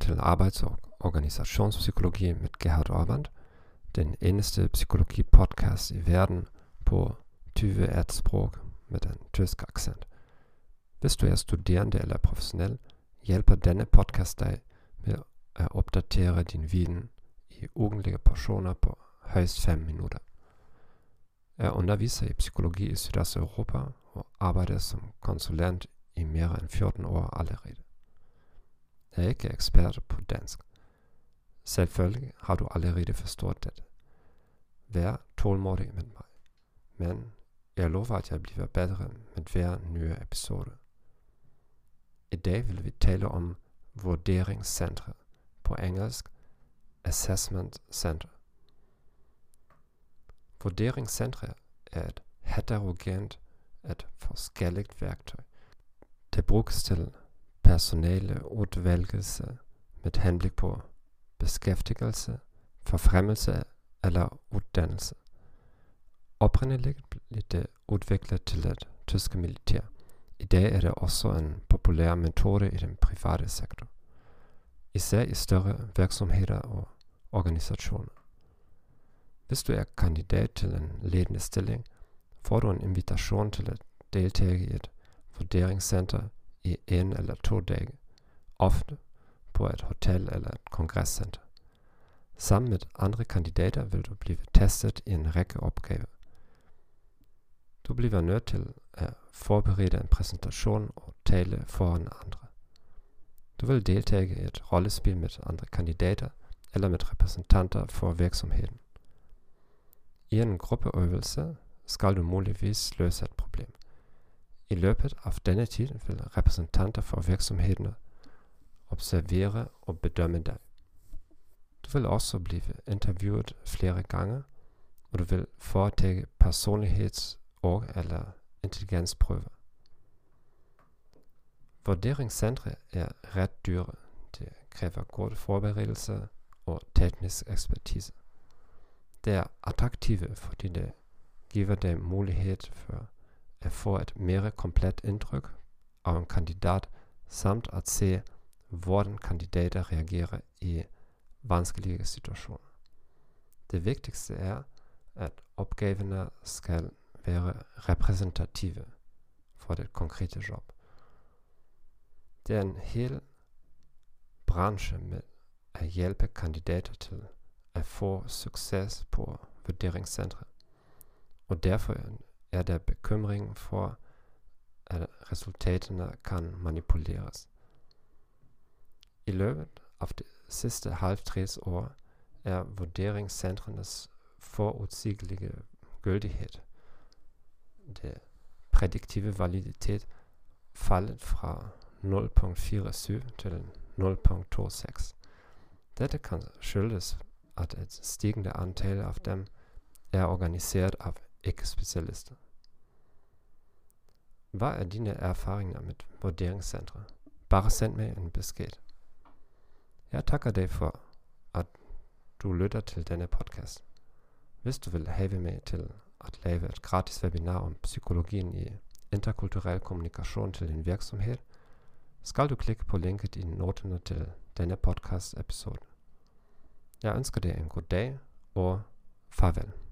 til Arbejds- og Organisationspsykologi med Gerhard Orband, den eneste psykologi-podcast i verden på 20 sprog med en tysk accent. Hvis du er studerende eller professionel, hjælper denne podcast dig med at opdatere din viden i ugentlige portioner på højst 5 minutter. Jeg underviser i psykologi i Sydøsteuropa og arbejder som konsulent i mere end 14 år allerede. Jeg er ikke ekspert på dansk. Selvfølgelig har du allerede forstået dette. Vær tålmodig med mig. Men jeg lover, at jeg bliver bedre med hver nye episode. I dag vil vi tale om vurderingscentre, på engelsk Assessment Center. Vurderingscentre er et heterogent, et forskelligt værktøj. Det bruges til personale udvælgelse med henblik på beskæftigelse, forfremmelse eller uddannelse. Oprindeligt blev det øh, udviklet til det tyske militær. I dag er det også en populær metode i den private sektor, især i større virksomheder og organisationer. Hvis du er kandidat til en ledende stilling, får du en invitation til at deltage i et vurderingscenter i en eller to dage, ofte på et hotel eller et kongresscenter. Sammen med andre kandidater vil du blive testet i en række opgaver. Du bliver nødt til at forberede en præsentation og tale foran andre. Du vil deltage i et rollespil med andre kandidater eller med repræsentanter for virksomheden. I en gruppeøvelse skal du muligvis løse et løbet af denne tid vil repræsentanter for virksomheden observere og bedømme dig. Du vil også blive interviewet flere gange, og du vil foretage personligheds- og eller intelligensprøver. Vurderingscentre er ret dyre. Det kræver god forberedelse og teknisk ekspertise. Det er attraktive, fordi det giver dig mulighed for at få et mere komplet indtryk af en kandidat, samt at se, hvordan kandidater reagerer i vanskelige situationer. Det vigtigste er, at opgaverne skal være repræsentative for det konkrete job. Det er en hel branche med at hjælpe kandidater til at få succes på vurderingscentre. Og derfor er der bekymring for, at resultaterne kan manipuleres. I løbet af de sidste 50 år er vurderingscentrenes forudsigelige gyldighed, det prædiktive validitet, faldet fra 0.47 til 0.26. Dette kan skyldes, at et stigende antal af dem er organiseret af ikke-specialister. Hvad er med vurderingscentre? Bare send mig en besked. Jeg takker dig for, at du lytter til denne podcast. Hvis du vil have mig til at lave et gratis webinar om psykologien i interkulturel kommunikation til din virksomhed, skal du klikke på linket i noterne til denne podcast episode. Jeg ønsker dig en god dag og farvel.